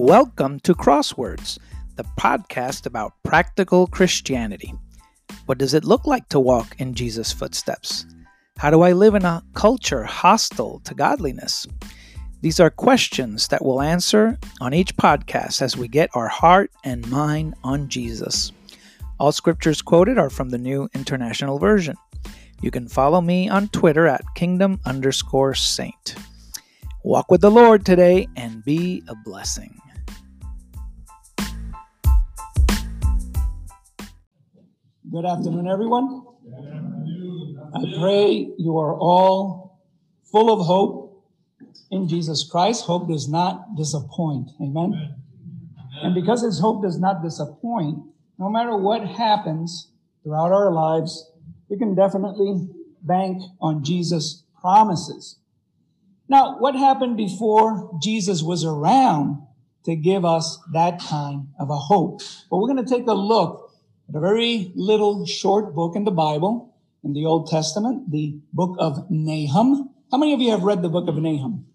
Welcome to Crosswords, the podcast about practical Christianity. What does it look like to walk in Jesus' footsteps? How do I live in a culture hostile to godliness? These are questions that we'll answer on each podcast as we get our heart and mind on Jesus. All scriptures quoted are from the New International Version. You can follow me on Twitter at kingdom underscore saint. Walk with the Lord today and be a blessing. Good afternoon, everyone. I pray you are all full of hope in Jesus Christ. Hope does not disappoint. Amen. And because his hope does not disappoint, no matter what happens throughout our lives, we can definitely bank on Jesus' promises. Now, what happened before Jesus was around to give us that kind of a hope? Well, we're going to take a look a very little short book in the Bible, in the Old Testament, the book of Nahum. How many of you have read the book of Nahum?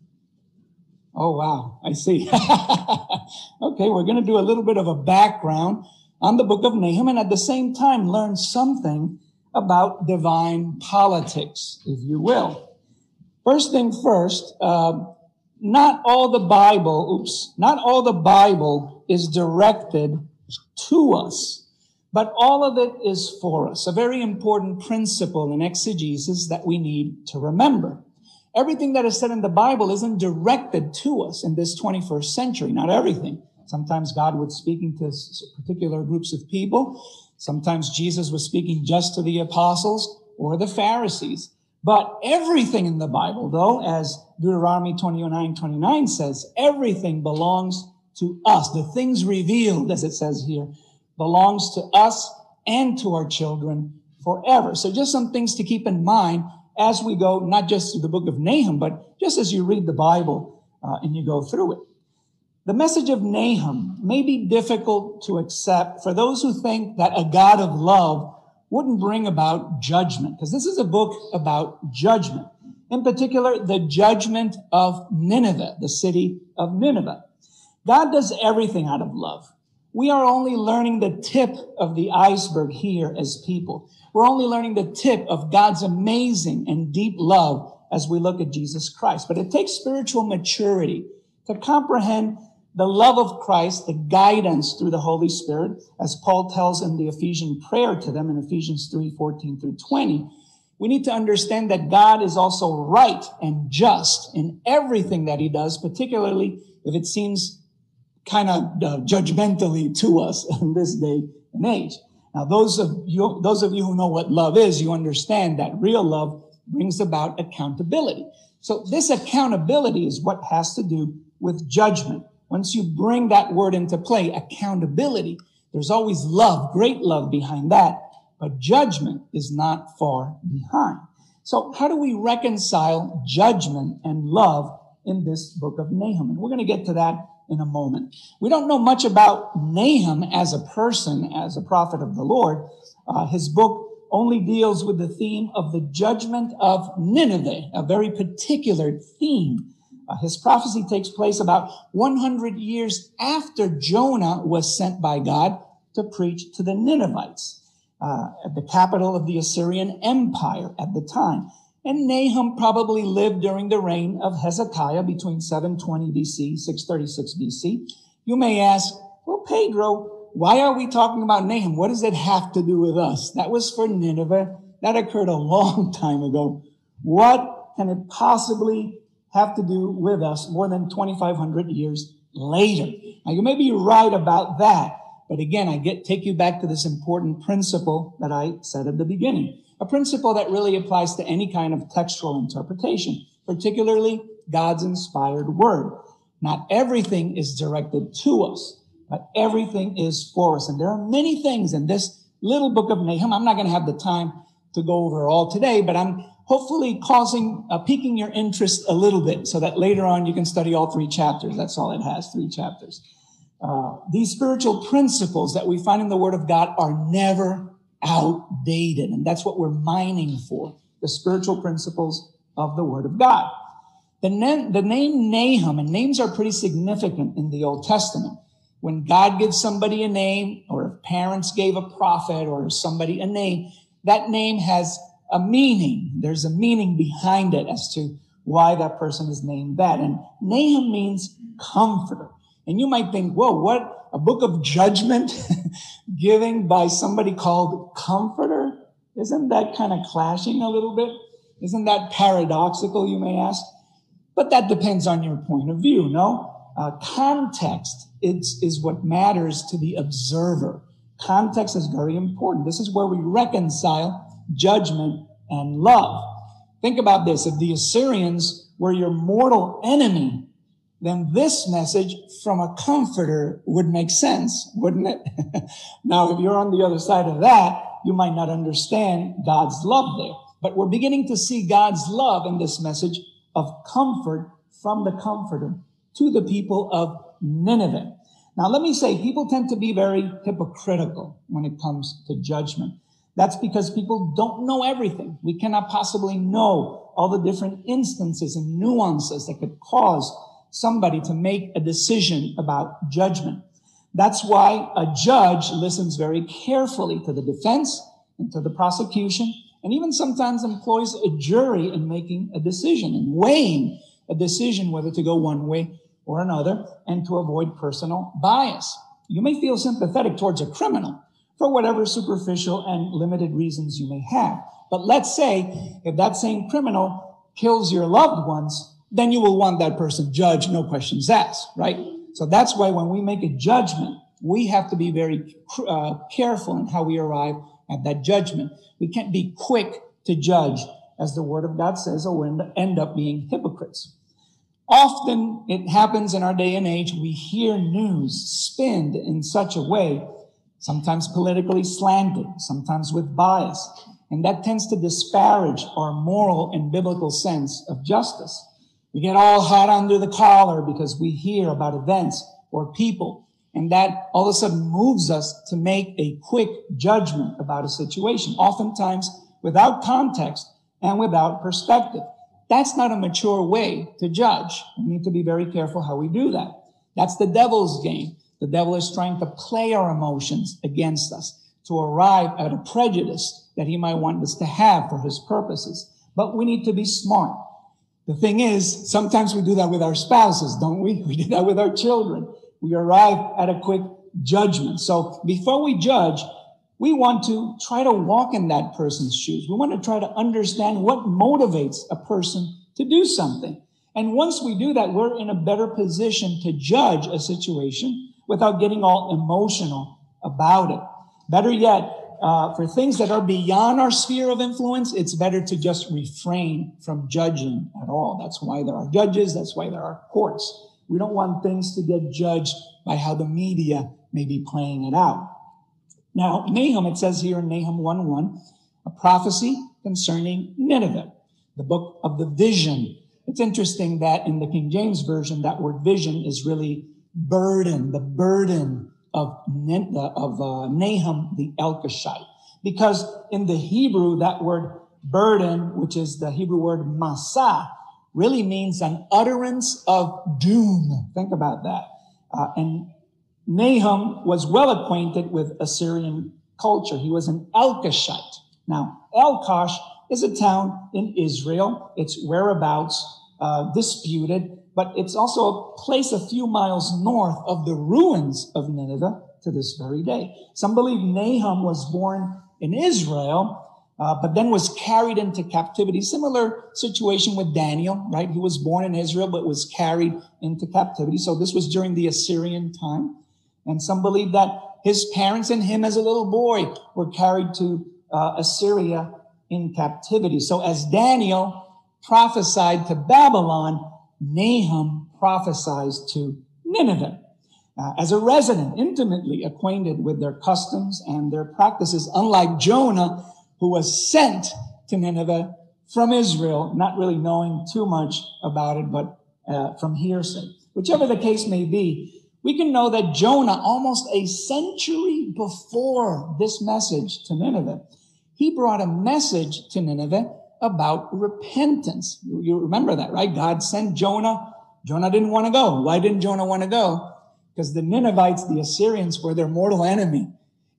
Oh, wow. I see. okay. We're going to do a little bit of a background on the book of Nahum and at the same time learn something about divine politics, if you will. First thing first, uh, not all the Bible, oops, not all the Bible is directed to us but all of it is for us. A very important principle in exegesis that we need to remember. Everything that is said in the Bible isn't directed to us in this 21st century. Not everything. Sometimes God was speaking to particular groups of people. Sometimes Jesus was speaking just to the apostles or the Pharisees. But everything in the Bible, though, as Deuteronomy 29, 29 says, everything belongs to us. The things revealed, as it says here, belongs to us and to our children forever. So just some things to keep in mind as we go, not just through the book of Nahum, but just as you read the Bible uh, and you go through it. The message of Nahum may be difficult to accept for those who think that a God of love wouldn't bring about judgment, because this is a book about judgment. In particular, the judgment of Nineveh, the city of Nineveh. God does everything out of love. We are only learning the tip of the iceberg here as people. We're only learning the tip of God's amazing and deep love as we look at Jesus Christ. But it takes spiritual maturity to comprehend the love of Christ, the guidance through the Holy Spirit, as Paul tells in the Ephesian prayer to them in Ephesians 3, 14 through 20. We need to understand that God is also right and just in everything that he does, particularly if it seems kind of uh, judgmentally to us in this day and age. Now, those of you, those of you who know what love is, you understand that real love brings about accountability. So this accountability is what has to do with judgment. Once you bring that word into play, accountability, there's always love, great love behind that, but judgment is not far behind. So how do we reconcile judgment and love in this book of Nahum? And we're going to get to that in a moment. We don't know much about Nahum as a person, as a prophet of the Lord. Uh, his book only deals with the theme of the judgment of Nineveh, a very particular theme. Uh, his prophecy takes place about 100 years after Jonah was sent by God to preach to the Ninevites uh, at the capital of the Assyrian Empire at the time. And Nahum probably lived during the reign of Hezekiah between 720 BC, 636 BC. You may ask, well, Pedro, why are we talking about Nahum? What does it have to do with us? That was for Nineveh. That occurred a long time ago. What can it possibly have to do with us more than 2,500 years later? Now, you may be right about that. But again, I get, take you back to this important principle that I said at the beginning a principle that really applies to any kind of textual interpretation, particularly God's inspired word. Not everything is directed to us, but everything is for us. And there are many things in this little book of Nahum. I'm not going to have the time to go over all today, but I'm hopefully causing, uh, piquing your interest a little bit so that later on you can study all three chapters. That's all it has, three chapters. Uh, these spiritual principles that we find in the Word of God are never outdated. And that's what we're mining for the spiritual principles of the Word of God. The, na- the name Nahum, and names are pretty significant in the Old Testament. When God gives somebody a name, or if parents gave a prophet or somebody a name, that name has a meaning. There's a meaning behind it as to why that person is named that. And Nahum means comforter. And you might think, whoa, what? A book of judgment given by somebody called comforter? Isn't that kind of clashing a little bit? Isn't that paradoxical, you may ask? But that depends on your point of view, no? Uh, context is, is what matters to the observer. Context is very important. This is where we reconcile judgment and love. Think about this. If the Assyrians were your mortal enemy, then this message from a comforter would make sense, wouldn't it? now, if you're on the other side of that, you might not understand God's love there. But we're beginning to see God's love in this message of comfort from the comforter to the people of Nineveh. Now, let me say, people tend to be very hypocritical when it comes to judgment. That's because people don't know everything. We cannot possibly know all the different instances and nuances that could cause somebody to make a decision about judgment. That's why a judge listens very carefully to the defense and to the prosecution, and even sometimes employs a jury in making a decision and weighing a decision whether to go one way or another and to avoid personal bias. You may feel sympathetic towards a criminal for whatever superficial and limited reasons you may have. But let's say if that same criminal kills your loved ones, then you will want that person judged, no questions asked, right? So that's why when we make a judgment, we have to be very uh, careful in how we arrive at that judgment. We can't be quick to judge, as the word of God says, or we'll end up being hypocrites. Often it happens in our day and age, we hear news spinned in such a way, sometimes politically slanted, sometimes with bias, and that tends to disparage our moral and biblical sense of justice. We get all hot under the collar because we hear about events or people. And that all of a sudden moves us to make a quick judgment about a situation, oftentimes without context and without perspective. That's not a mature way to judge. We need to be very careful how we do that. That's the devil's game. The devil is trying to play our emotions against us to arrive at a prejudice that he might want us to have for his purposes. But we need to be smart. The thing is, sometimes we do that with our spouses, don't we? We do that with our children. We arrive at a quick judgment. So before we judge, we want to try to walk in that person's shoes. We want to try to understand what motivates a person to do something. And once we do that, we're in a better position to judge a situation without getting all emotional about it. Better yet, uh, for things that are beyond our sphere of influence, it's better to just refrain from judging at all. That's why there are judges. That's why there are courts. We don't want things to get judged by how the media may be playing it out. Now, Nahum, it says here in Nahum 1 1, a prophecy concerning Nineveh, the book of the vision. It's interesting that in the King James Version, that word vision is really burden, the burden of, of uh, Nahum the Elkoshite. Because in the Hebrew, that word burden, which is the Hebrew word masa, really means an utterance of doom. Think about that. Uh, and Nahum was well acquainted with Assyrian culture. He was an Elkoshite. Now, Elkosh is a town in Israel. Its whereabouts uh, disputed but it's also a place a few miles north of the ruins of Nineveh to this very day. Some believe Nahum was born in Israel, uh, but then was carried into captivity. Similar situation with Daniel, right? He was born in Israel, but was carried into captivity. So this was during the Assyrian time. And some believe that his parents and him as a little boy were carried to uh, Assyria in captivity. So as Daniel prophesied to Babylon, Nahum prophesies to Nineveh. Uh, as a resident, intimately acquainted with their customs and their practices, unlike Jonah, who was sent to Nineveh from Israel, not really knowing too much about it, but uh, from hearsay. Whichever the case may be, we can know that Jonah, almost a century before this message to Nineveh, he brought a message to Nineveh about repentance. You remember that, right? God sent Jonah. Jonah didn't want to go. Why didn't Jonah want to go? Because the Ninevites, the Assyrians, were their mortal enemy.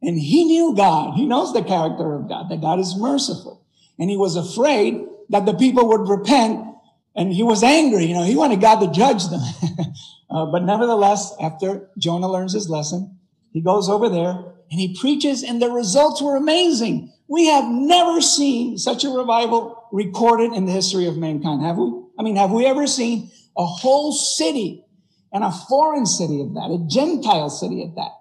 And he knew God. He knows the character of God, that God is merciful. And he was afraid that the people would repent and he was angry. You know, he wanted God to judge them. uh, but nevertheless, after Jonah learns his lesson, he goes over there and he preaches and the results were amazing. We have never seen such a revival recorded in the history of mankind, have we? I mean, have we ever seen a whole city and a foreign city of that, a Gentile city at that,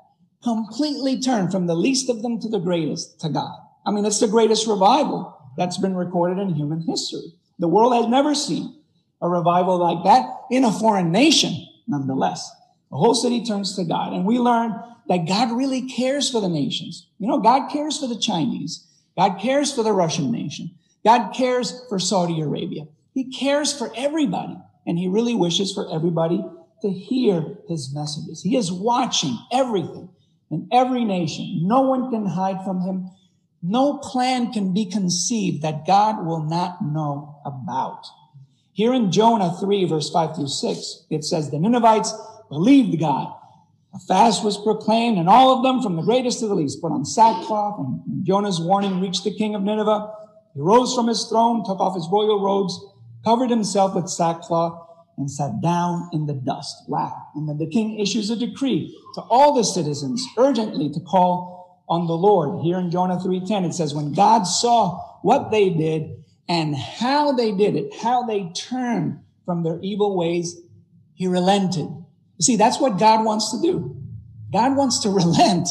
completely turned from the least of them to the greatest to God? I mean, it's the greatest revival that's been recorded in human history. The world has never seen a revival like that in a foreign nation, nonetheless. The whole city turns to God. And we learn that God really cares for the nations. You know, God cares for the Chinese. God cares for the Russian nation. God cares for Saudi Arabia. He cares for everybody. And he really wishes for everybody to hear his messages. He is watching everything in every nation. No one can hide from him. No plan can be conceived that God will not know about. Here in Jonah 3, verse 5 through 6, it says, The Ninevites believed God. A fast was proclaimed, and all of them, from the greatest to the least, put on sackcloth. And Jonah's warning reached the king of Nineveh. He rose from his throne, took off his royal robes, covered himself with sackcloth, and sat down in the dust. Wow. And then the king issues a decree to all the citizens urgently to call on the Lord. Here in Jonah 3:10 it says when God saw what they did and how they did it, how they turned from their evil ways, he relented. You see, that's what God wants to do. God wants to relent.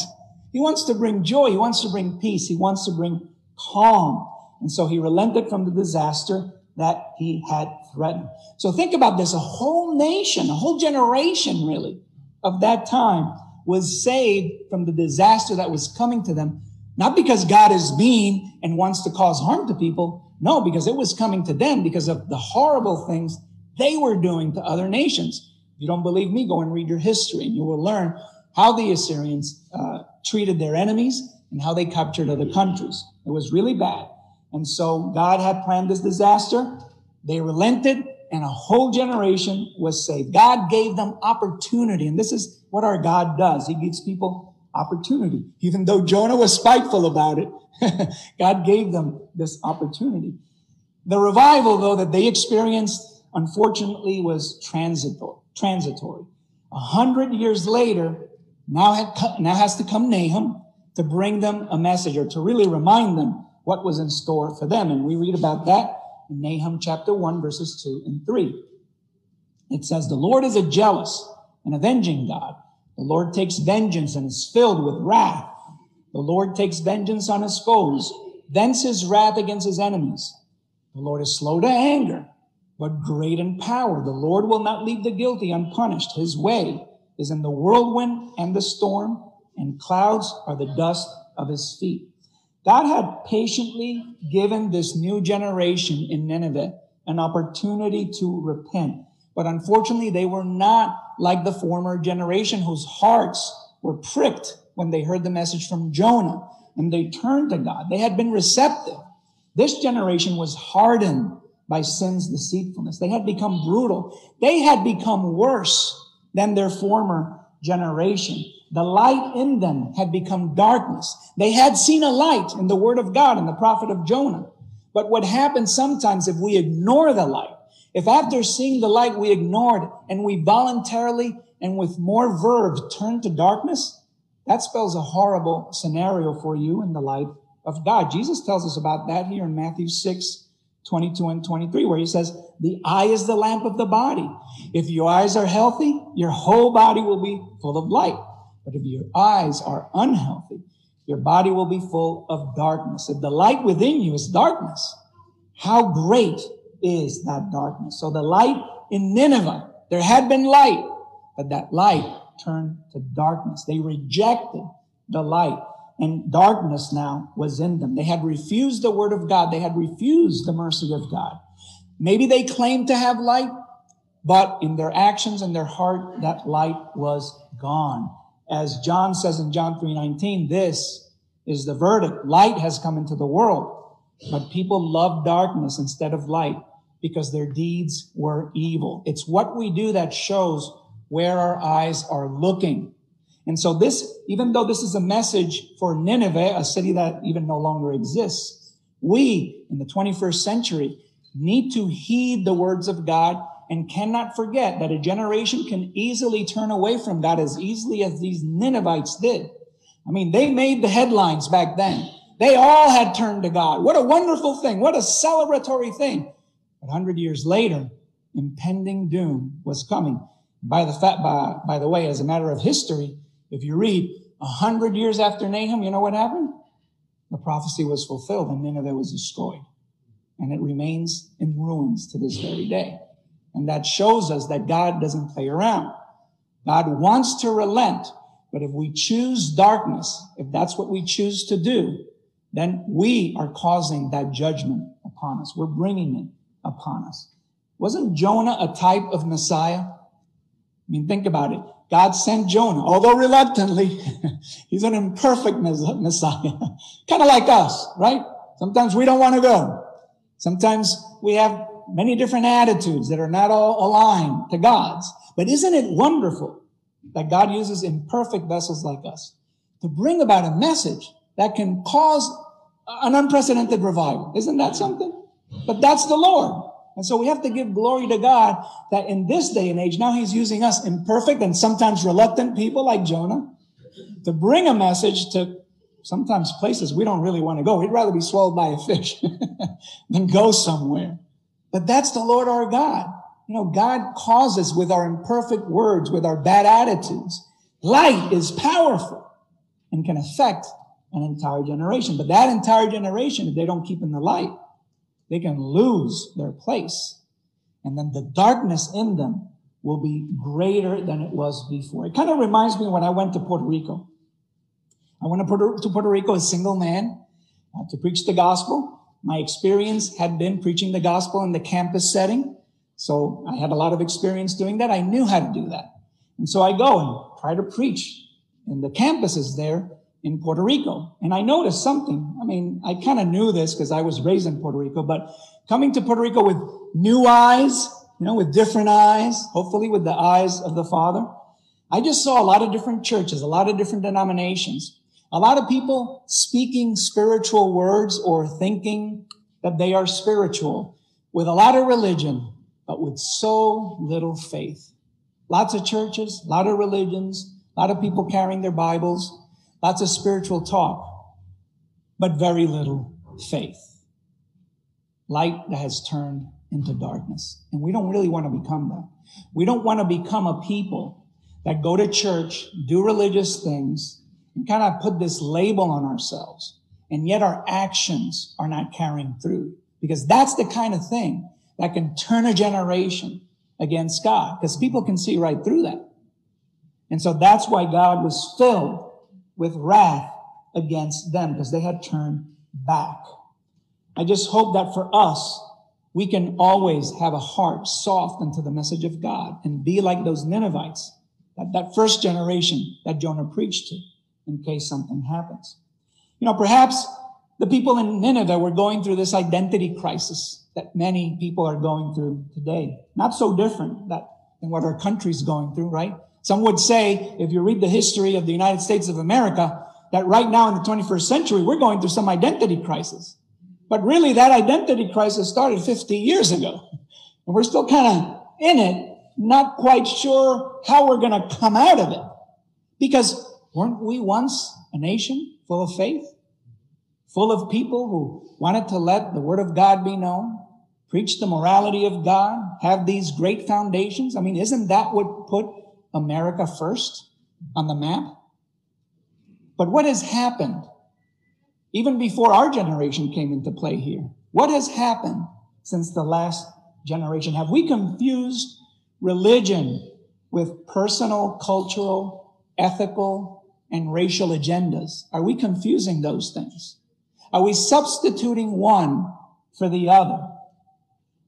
He wants to bring joy. He wants to bring peace. He wants to bring calm. And so he relented from the disaster that he had threatened. So think about this. A whole nation, a whole generation really of that time was saved from the disaster that was coming to them. Not because God is mean and wants to cause harm to people. No, because it was coming to them because of the horrible things they were doing to other nations. You don't believe me, go and read your history and you will learn how the Assyrians uh, treated their enemies and how they captured other countries. It was really bad. And so God had planned this disaster. They relented and a whole generation was saved. God gave them opportunity. And this is what our God does. He gives people opportunity. Even though Jonah was spiteful about it, God gave them this opportunity. The revival, though, that they experienced, unfortunately, was transitory. Transitory. A hundred years later, now, had, now has to come Nahum to bring them a message or to really remind them what was in store for them. And we read about that in Nahum chapter 1, verses 2 and 3. It says, The Lord is a jealous and avenging God. The Lord takes vengeance and is filled with wrath. The Lord takes vengeance on his foes, vents his wrath against his enemies. The Lord is slow to anger, but great in power. The Lord will not leave the guilty unpunished. His way is in the whirlwind and the storm, and clouds are the dust of his feet. God had patiently given this new generation in Nineveh an opportunity to repent. But unfortunately, they were not like the former generation whose hearts were pricked when they heard the message from Jonah and they turned to God. They had been receptive. This generation was hardened by sin's deceitfulness. They had become brutal. They had become worse than their former generation. The light in them had become darkness. They had seen a light in the word of God and the prophet of Jonah. But what happens sometimes if we ignore the light, if after seeing the light we ignored and we voluntarily and with more verve turn to darkness, that spells a horrible scenario for you in the light of God. Jesus tells us about that here in Matthew 6, 22 and 23, where he says, the eye is the lamp of the body. If your eyes are healthy, your whole body will be full of light. But if your eyes are unhealthy, your body will be full of darkness. If the light within you is darkness, how great is that darkness? So the light in Nineveh, there had been light, but that light turned to darkness. They rejected the light and darkness now was in them. They had refused the word of God. They had refused the mercy of God. Maybe they claimed to have light, but in their actions and their heart, that light was gone. As John says in John 3:19, this is the verdict. Light has come into the world, But people love darkness instead of light because their deeds were evil. It's what we do that shows where our eyes are looking. And so this, even though this is a message for Nineveh, a city that even no longer exists, we in the 21st century need to heed the words of God and cannot forget that a generation can easily turn away from God as easily as these Ninevites did. I mean, they made the headlines back then. They all had turned to God. What a wonderful thing. What a celebratory thing. But 100 years later, impending doom was coming. By the, fact, by, by the way, as a matter of history, if you read 100 years after Nahum, you know what happened? The prophecy was fulfilled and Nineveh was destroyed. And it remains in ruins to this very day. And that shows us that God doesn't play around. God wants to relent. But if we choose darkness, if that's what we choose to do, then we are causing that judgment upon us. We're bringing it upon us. Wasn't Jonah a type of Messiah? Mean, think about it. God sent Jonah, although reluctantly, he's an imperfect Messiah, kind of like us, right? Sometimes we don't want to go. Sometimes we have many different attitudes that are not all aligned to God's. But isn't it wonderful that God uses imperfect vessels like us to bring about a message that can cause an unprecedented revival? Isn't that something? But that's the Lord. And so we have to give glory to God that in this day and age, now he's using us imperfect and sometimes reluctant people like Jonah to bring a message to sometimes places we don't really want to go. We'd rather be swallowed by a fish than go somewhere. But that's the Lord our God. You know, God causes with our imperfect words, with our bad attitudes. Light is powerful and can affect an entire generation. But that entire generation, if they don't keep in the light, they can lose their place. And then the darkness in them will be greater than it was before. It kind of reminds me when I went to Puerto Rico. I went to Puerto, to Puerto Rico as a single man uh, to preach the gospel. My experience had been preaching the gospel in the campus setting. So I had a lot of experience doing that. I knew how to do that. And so I go and try to preach in the campuses there in Puerto Rico. And I noticed something. I mean, I kind of knew this because I was raised in Puerto Rico, but coming to Puerto Rico with new eyes, you know, with different eyes, hopefully with the eyes of the Father, I just saw a lot of different churches, a lot of different denominations, a lot of people speaking spiritual words or thinking that they are spiritual with a lot of religion, but with so little faith. Lots of churches, a lot of religions, a lot of people carrying their Bibles, Lots of spiritual talk, but very little faith. Light that has turned into darkness. And we don't really want to become that. We don't want to become a people that go to church, do religious things, and kind of put this label on ourselves. And yet our actions are not carrying through because that's the kind of thing that can turn a generation against God because people can see right through that. And so that's why God was filled with wrath against them because they had turned back. I just hope that for us, we can always have a heart soft unto the message of God and be like those Ninevites, that, that first generation that Jonah preached to in case something happens. You know, perhaps the people in Nineveh were going through this identity crisis that many people are going through today. Not so different that, than what our country's going through, right? Some would say, if you read the history of the United States of America, that right now in the 21st century, we're going through some identity crisis. But really, that identity crisis started 50 years ago. And we're still kind of in it, not quite sure how we're going to come out of it. Because weren't we once a nation full of faith? Full of people who wanted to let the word of God be known, preach the morality of God, have these great foundations? I mean, isn't that what put America first on the map. But what has happened even before our generation came into play here? What has happened since the last generation? Have we confused religion with personal, cultural, ethical, and racial agendas? Are we confusing those things? Are we substituting one for the other?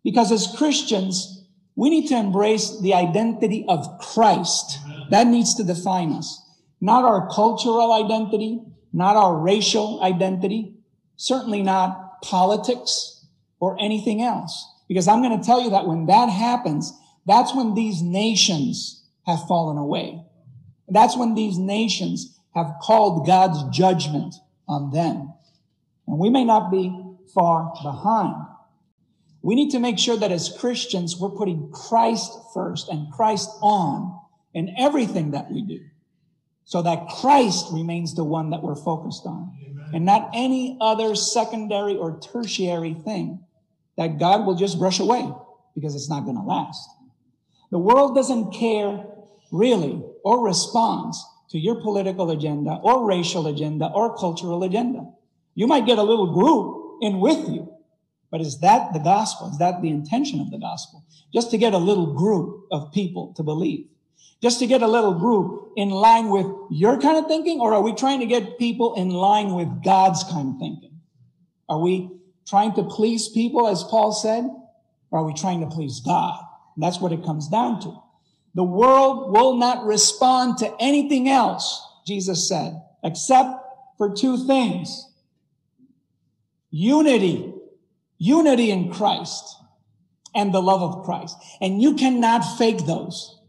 Because as Christians, we need to embrace the identity of Christ. That needs to define us. Not our cultural identity, not our racial identity, certainly not politics or anything else. Because I'm going to tell you that when that happens, that's when these nations have fallen away. That's when these nations have called God's judgment on them. And we may not be far behind. We need to make sure that as Christians, we're putting Christ first and Christ on in everything that we do so that Christ remains the one that we're focused on Amen. and not any other secondary or tertiary thing that God will just brush away because it's not going to last. The world doesn't care really or responds to your political agenda or racial agenda or cultural agenda. You might get a little group in with you, but is that the gospel? Is that the intention of the gospel? Just to get a little group of people to believe? Just to get a little group in line with your kind of thinking? Or are we trying to get people in line with God's kind of thinking? Are we trying to please people, as Paul said? Or are we trying to please God? And that's what it comes down to. The world will not respond to anything else, Jesus said, except for two things. Unity. Unity in Christ and the love of Christ. And you cannot fake those.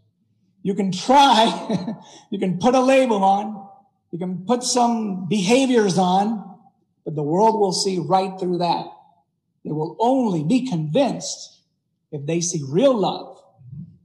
You can try. you can put a label on. You can put some behaviors on, but the world will see right through that. They will only be convinced if they see real love,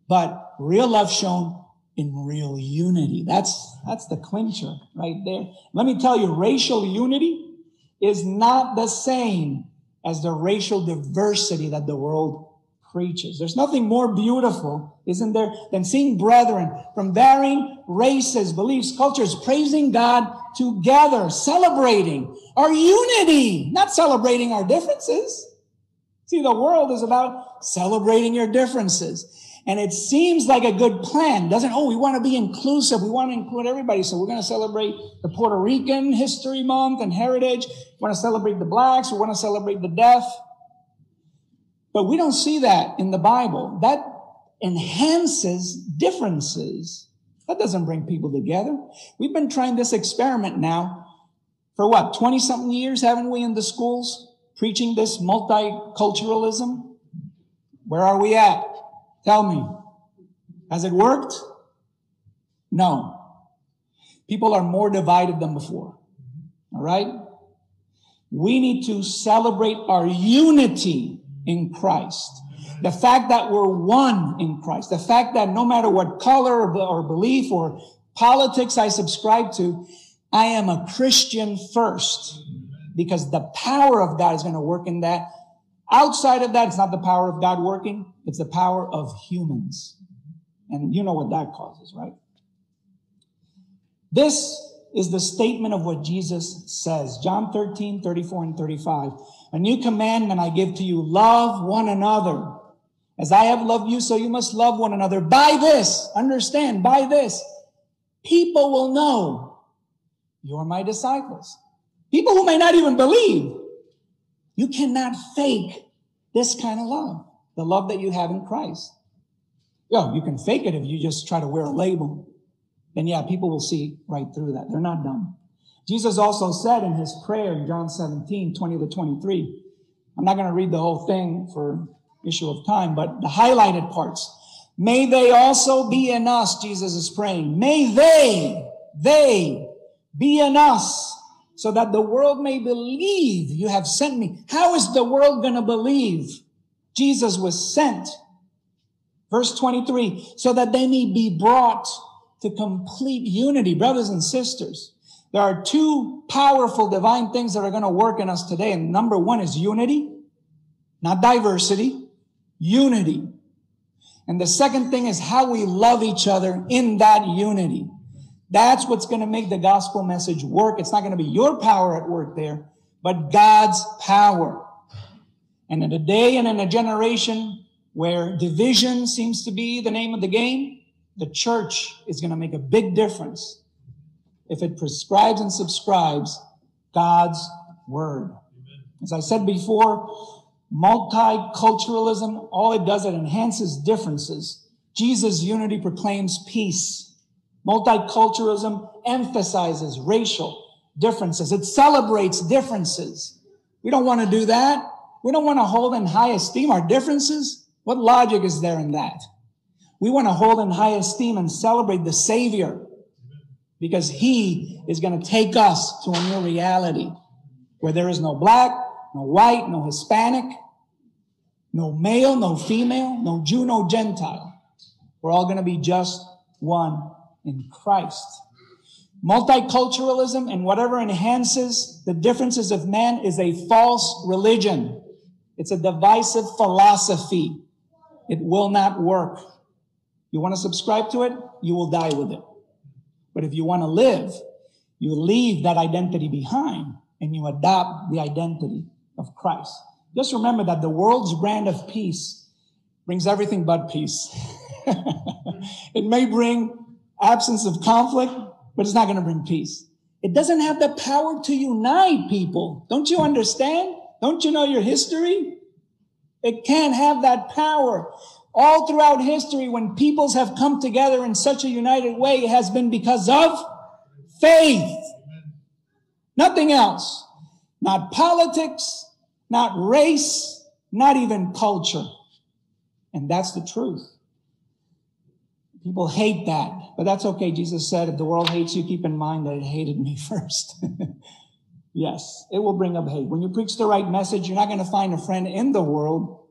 but real love shown in real unity. That's, that's the clincher right there. Let me tell you, racial unity is not the same as the racial diversity that the world preaches. There's nothing more beautiful, isn't there, than seeing brethren from varying races, beliefs, cultures praising God together, celebrating our unity, not celebrating our differences. See, the world is about celebrating your differences. And it seems like a good plan, doesn't? Oh, we want to be inclusive. We want to include everybody. So we're going to celebrate the Puerto Rican History Month and Heritage. We want to celebrate the blacks. We want to celebrate the deaf. But we don't see that in the Bible. That enhances differences. That doesn't bring people together. We've been trying this experiment now for what, 20 something years, haven't we, in the schools, preaching this multiculturalism? Where are we at? Tell me. Has it worked? No. People are more divided than before. All right? We need to celebrate our unity in Christ. The fact that we're one in Christ. The fact that no matter what color or belief or politics I subscribe to, I am a Christian first because the power of God is going to work in that. Outside of that, it's not the power of God working. It's the power of humans. And you know what that causes, right? This is the statement of what Jesus says. John 13, 34 and 35. A new commandment I give to you. Love one another. As I have loved you, so you must love one another. By this, understand, by this, people will know you're my disciples. People who may not even believe. You cannot fake this kind of love, the love that you have in Christ. Yeah, you can fake it if you just try to wear a label. Then yeah, people will see right through that. They're not dumb. Jesus also said in his prayer in John 17, 20 to 23, I'm not going to read the whole thing for issue of time, but the highlighted parts. May they also be in us, Jesus is praying. May they, they be in us so that the world may believe you have sent me. How is the world going to believe Jesus was sent? Verse 23, so that they may be brought to complete unity. Brothers and sisters, there are two powerful divine things that are going to work in us today. And number one is unity, not diversity, unity. And the second thing is how we love each other in that unity. That's what's going to make the gospel message work. It's not going to be your power at work there, but God's power. And in a day and in a generation where division seems to be the name of the game, the church is going to make a big difference if it prescribes and subscribes God's word. As I said before, multiculturalism, all it does, it enhances differences. Jesus' unity proclaims peace. Multiculturalism emphasizes racial differences. It celebrates differences. We don't want to do that. We don't want to hold in high esteem our differences. What logic is there in that? We want to hold in high esteem and celebrate the Savior because He is going to take us to a new reality where there is no black, no white, no Hispanic, no male, no female, no Jew, no Gentile. We're all going to be just one in Christ. Multiculturalism and whatever enhances the differences of men is a false religion. It's a divisive philosophy. It will not work. You want to subscribe to it? You will die with it. But if you want to live, you leave that identity behind and you adopt the identity of Christ. Just remember that the world's brand of peace brings everything but peace. it may bring absence of conflict, but it's not going to bring peace. It doesn't have the power to unite people. Don't you understand? Don't you know your history? It can't have that power. All throughout history, when peoples have come together in such a united way, it has been because of faith. Nothing else. Not politics, not race, not even culture. And that's the truth. People hate that, but that's okay. Jesus said, if the world hates you, keep in mind that it hated me first. yes, it will bring up hate. When you preach the right message, you're not going to find a friend in the world,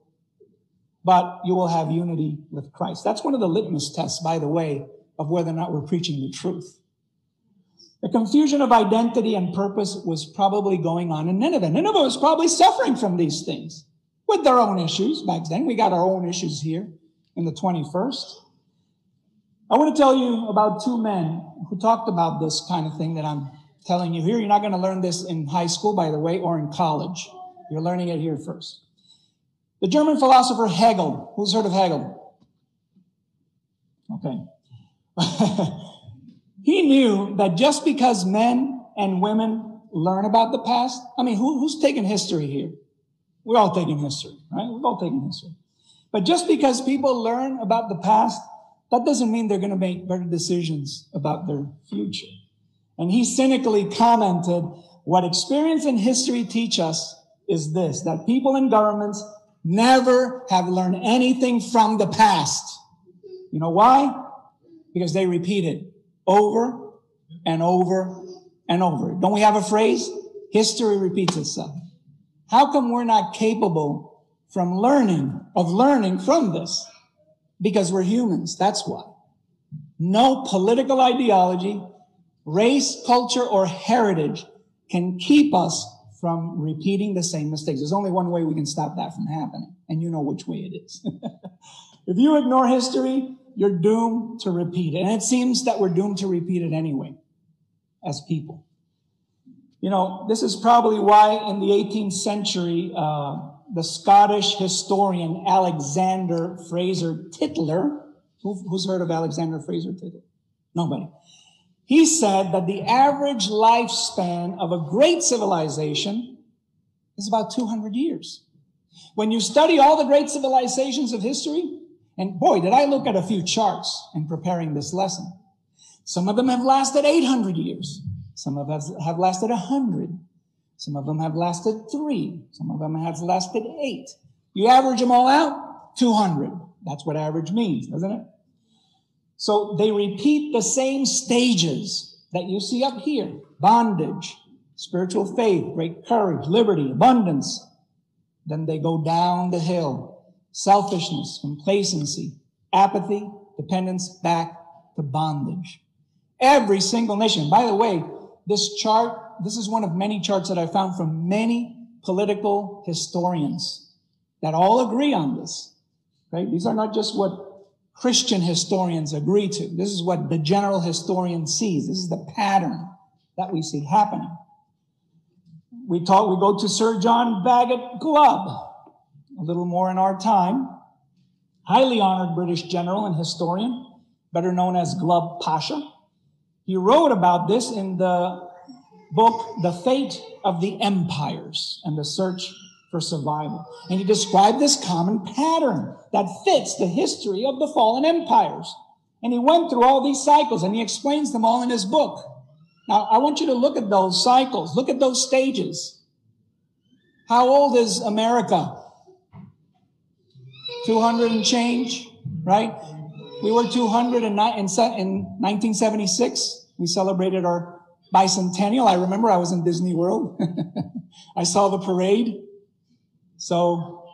but you will have unity with Christ. That's one of the litmus tests, by the way, of whether or not we're preaching the truth. The confusion of identity and purpose was probably going on in Nineveh. Nineveh was probably suffering from these things with their own issues back then. We got our own issues here in the 21st. I want to tell you about two men who talked about this kind of thing that I'm telling you here. You're not going to learn this in high school, by the way, or in college. You're learning it here first. The German philosopher Hegel. Who's heard of Hegel? Okay. He knew that just because men and women learn about the past, I mean, who, who's taking history here? We're all taking history, right? We're all taking history. But just because people learn about the past, that doesn't mean they're going to make better decisions about their future. And he cynically commented, what experience and history teach us is this, that people and governments never have learned anything from the past. You know why? Because they repeat it over and over and over. Don't we have a phrase? History repeats itself. How come we're not capable from learning, of learning from this? Because we're humans. That's why. No political ideology, race, culture, or heritage can keep us from repeating the same mistakes. There's only one way we can stop that from happening, and you know which way it is. if you ignore history, you're doomed to repeat it. And it seems that we're doomed to repeat it anyway as people. You know, this is probably why in the 18th century, uh, the Scottish historian Alexander Fraser Tytler, who, who's heard of Alexander Fraser Tytler? Nobody. He said that the average lifespan of a great civilization is about 200 years. When you study all the great civilizations of history, and boy, did I look at a few charts in preparing this lesson. Some of them have lasted 800 years. Some of them have lasted 100. Some of them have lasted three. Some of them have lasted eight. You average them all out, 200. That's what average means, doesn't it? So they repeat the same stages that you see up here. Bondage, spiritual faith, great courage, liberty, abundance. Then they go down the hill selfishness, complacency, apathy, dependence back to bondage. Every single nation. By the way, this chart, this is one of many charts that I found from many political historians that all agree on this. Right? These are not just what Christian historians agree to. This is what the general historian sees. This is the pattern that we see happening. We talk, we go to Sir John Bagot Glubb, a little more in our time. Highly honored British general and historian, better known as Glubb Pasha. He wrote about this in the book, The Fate of the Empires and the Search for Survival. And he described this common pattern that fits the history of the fallen empires. And he went through all these cycles and he explains them all in his book. Now, I want you to look at those cycles, look at those stages. How old is America? 200 and change, right? We were 200 in, in 1976. We celebrated our bicentennial. I remember I was in Disney World. I saw the parade. So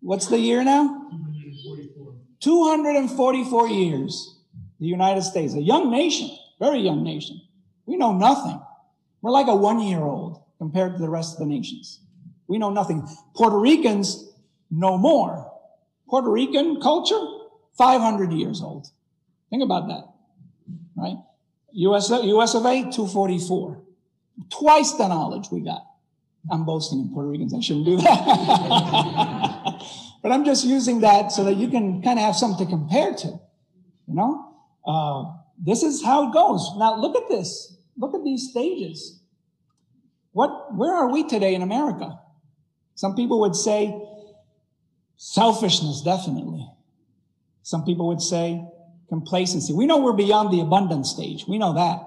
what's the year now? 244 244 years. The United States, a young nation, very young nation. We know nothing. We're like a one year old compared to the rest of the nations. We know nothing. Puerto Ricans know more. Puerto Rican culture, 500 years old. Think about that, right? US, US of A, 244. Twice the knowledge we got. I'm boasting in Puerto Ricans. I shouldn't do that. but I'm just using that so that you can kind of have something to compare to. You know, uh, this is how it goes. Now look at this. Look at these stages. What, where are we today in America? Some people would say selfishness, definitely. Some people would say complacency. We know we're beyond the abundance stage. We know that.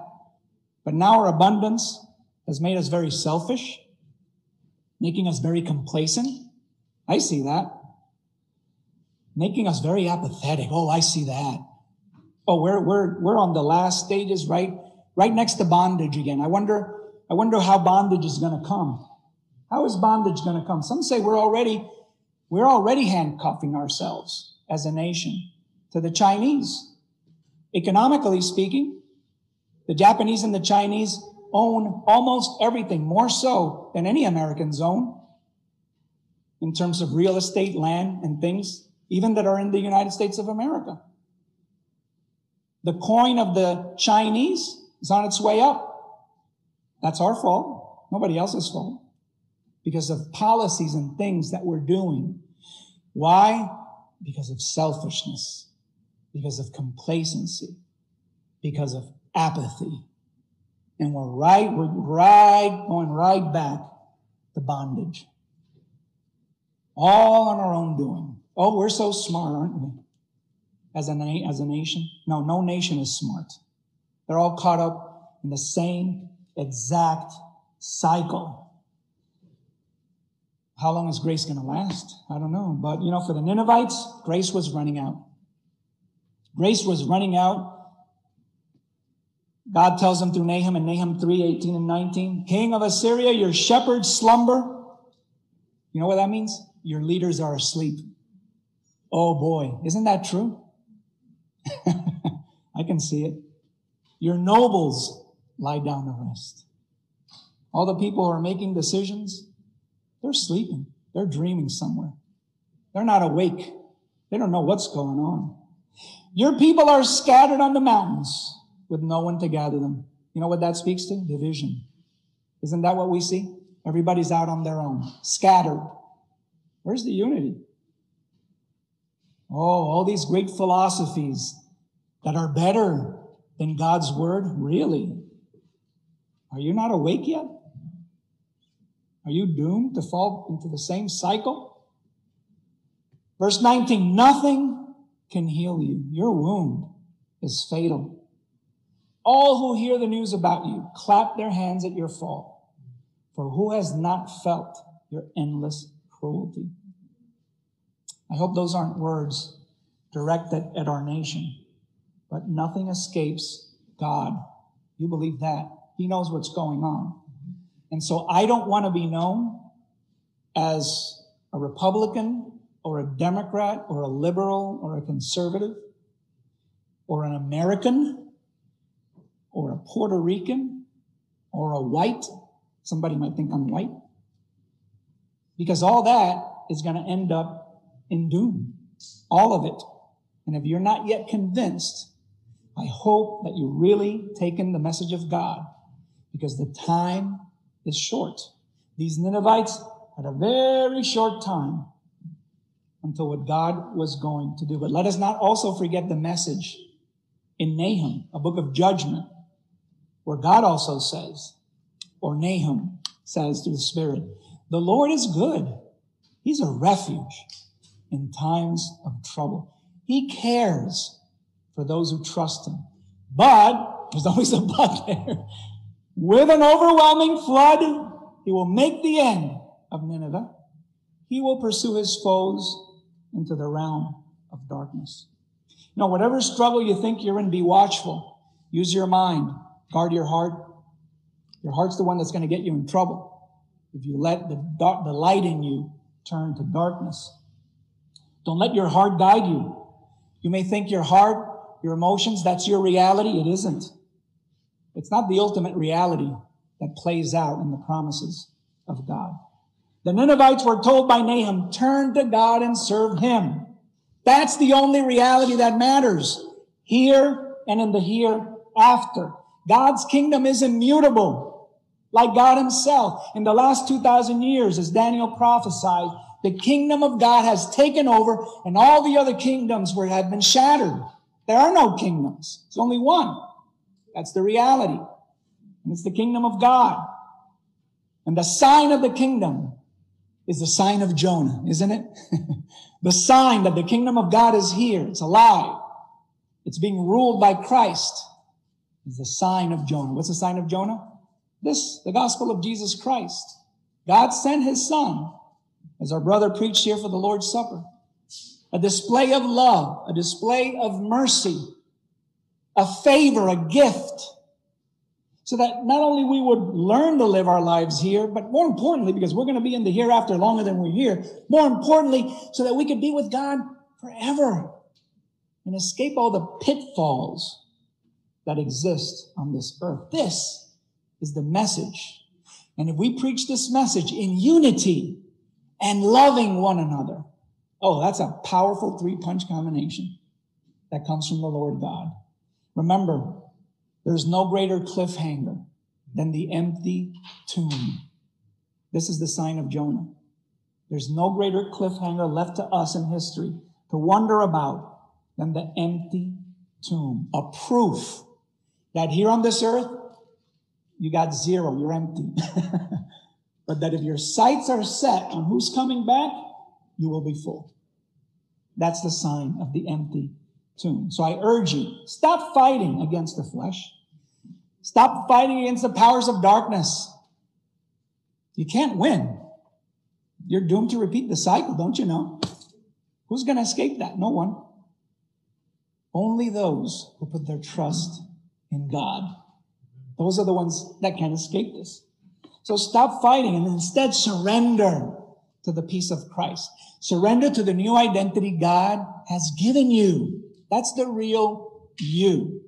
But now our abundance has made us very selfish, making us very complacent. I see that. Making us very apathetic. Oh, I see that. Oh, we're, we're, we're on the last stages, right? Right next to bondage again. I wonder, I wonder how bondage is going to come. How is bondage going to come? Some say we're already, we're already handcuffing ourselves as a nation to the Chinese. Economically speaking, the Japanese and the Chinese own almost everything, more so than any Americans own in terms of real estate, land, and things, even that are in the United States of America. The coin of the Chinese is on its way up. That's our fault. Nobody else's fault. Because of policies and things that we're doing. Why? Because of selfishness because of complacency, because of apathy. And we're right, we're right, going right back to bondage. All on our own doing. Oh, we're so smart, aren't we? As a, as a nation? No, no nation is smart. They're all caught up in the same exact cycle. How long is grace going to last? I don't know. But, you know, for the Ninevites, grace was running out. Grace was running out. God tells them through Nahum in Nahum 3, 18 and 19, King of Assyria, your shepherds slumber. You know what that means? Your leaders are asleep. Oh boy, isn't that true? I can see it. Your nobles lie down to rest. All the people who are making decisions, they're sleeping. They're dreaming somewhere. They're not awake. They don't know what's going on. Your people are scattered on the mountains with no one to gather them. You know what that speaks to? Division. Isn't that what we see? Everybody's out on their own, scattered. Where's the unity? Oh, all these great philosophies that are better than God's word? Really? Are you not awake yet? Are you doomed to fall into the same cycle? Verse 19, nothing can heal you. Your wound is fatal. All who hear the news about you clap their hands at your fall. For who has not felt your endless cruelty? I hope those aren't words directed at our nation, but nothing escapes God. You believe that? He knows what's going on. And so I don't want to be known as a Republican or a Democrat or a liberal or a conservative or an American or a Puerto Rican or a white. Somebody might think I'm white. Because all that is going to end up in doom. All of it. And if you're not yet convinced, I hope that you've really taken the message of God because the time is short. These Ninevites had a very short time until what God was going to do. But let us not also forget the message in Nahum, a book of judgment, where God also says, or Nahum says to the Spirit, the Lord is good. He's a refuge in times of trouble. He cares for those who trust him. But, there's always a but there. With an overwhelming flood, he will make the end of Nineveh, he will pursue his foes into the realm of darkness. Now, whatever struggle you think you're in, be watchful. Use your mind. Guard your heart. Your heart's the one that's going to get you in trouble. If you let the, the light in you turn to darkness. Don't let your heart guide you. You may think your heart, your emotions, that's your reality. It isn't. It's not the ultimate reality that plays out in the promises of God. The Ninevites were told by Nahum, turn to God and serve him. That's the only reality that matters here and in the hereafter. God's kingdom is immutable, like God himself. In the last 2,000 years, as Daniel prophesied, the kingdom of God has taken over and all the other kingdoms were, have been shattered. There are no kingdoms. It's only one. That's the reality. And it's the kingdom of God. And the sign of the kingdom is the sign of Jonah, isn't it? the sign that the kingdom of God is here. It's alive. It's being ruled by Christ is the sign of Jonah. What's the sign of Jonah? This, the gospel of Jesus Christ. God sent his son, as our brother preached here for the Lord's Supper. A display of love, a display of mercy, a favor, a gift so that not only we would learn to live our lives here, but more importantly, because we're going to be in the hereafter longer than we're here, more importantly, so that we could be with God forever and escape all the pitfalls that exist on this earth. This is the message. And if we preach this message in unity and loving one another, oh, that's a powerful three punch combination that comes from the Lord God. Remember, there's no greater cliffhanger than the empty tomb. This is the sign of Jonah. There's no greater cliffhanger left to us in history to wonder about than the empty tomb. A proof that here on this earth, you got zero, you're empty. but that if your sights are set on who's coming back, you will be full. That's the sign of the empty tomb. So I urge you, stop fighting against the flesh. Stop fighting against the powers of darkness. You can't win. You're doomed to repeat the cycle, don't you know? Who's going to escape that? No one. Only those who put their trust in God. Those are the ones that can escape this. So stop fighting and instead surrender to the peace of Christ. Surrender to the new identity God has given you. That's the real you.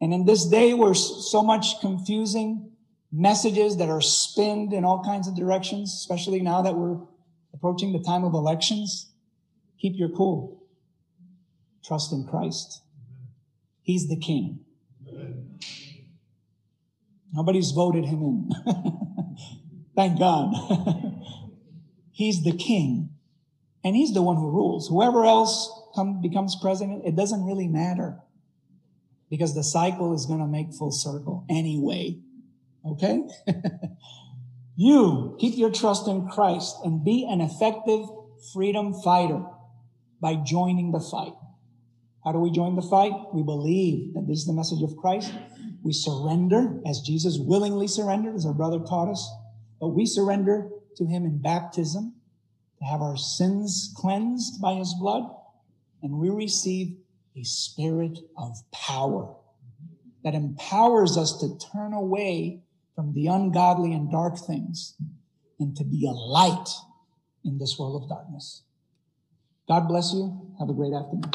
And in this day where so much confusing messages that are spinned in all kinds of directions, especially now that we're approaching the time of elections, keep your cool. Trust in Christ. He's the king. Nobody's voted him in. Thank God. he's the king and he's the one who rules. Whoever else come, becomes president, it doesn't really matter because the cycle is going to make full circle anyway. Okay? you keep your trust in Christ and be an effective freedom fighter by joining the fight. How do we join the fight? We believe that this is the message of Christ. We surrender as Jesus willingly surrendered, as our brother taught us. But we surrender to him in baptism to have our sins cleansed by his blood. And we receive a spirit of power that empowers us to turn away from the ungodly and dark things and to be a light in this world of darkness. God bless you. Have a great afternoon.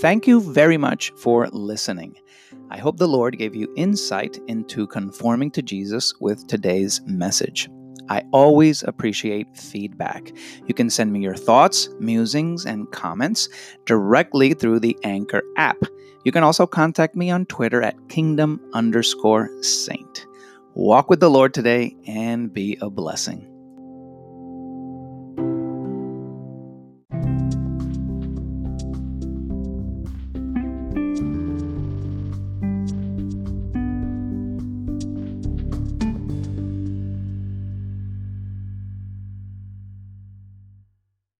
Thank you very much for listening. I hope the Lord gave you insight into conforming to Jesus with today's message. I always appreciate feedback. You can send me your thoughts, musings, and comments directly through the Anchor app. You can also contact me on Twitter at kingdom underscore saint. Walk with the Lord today and be a blessing.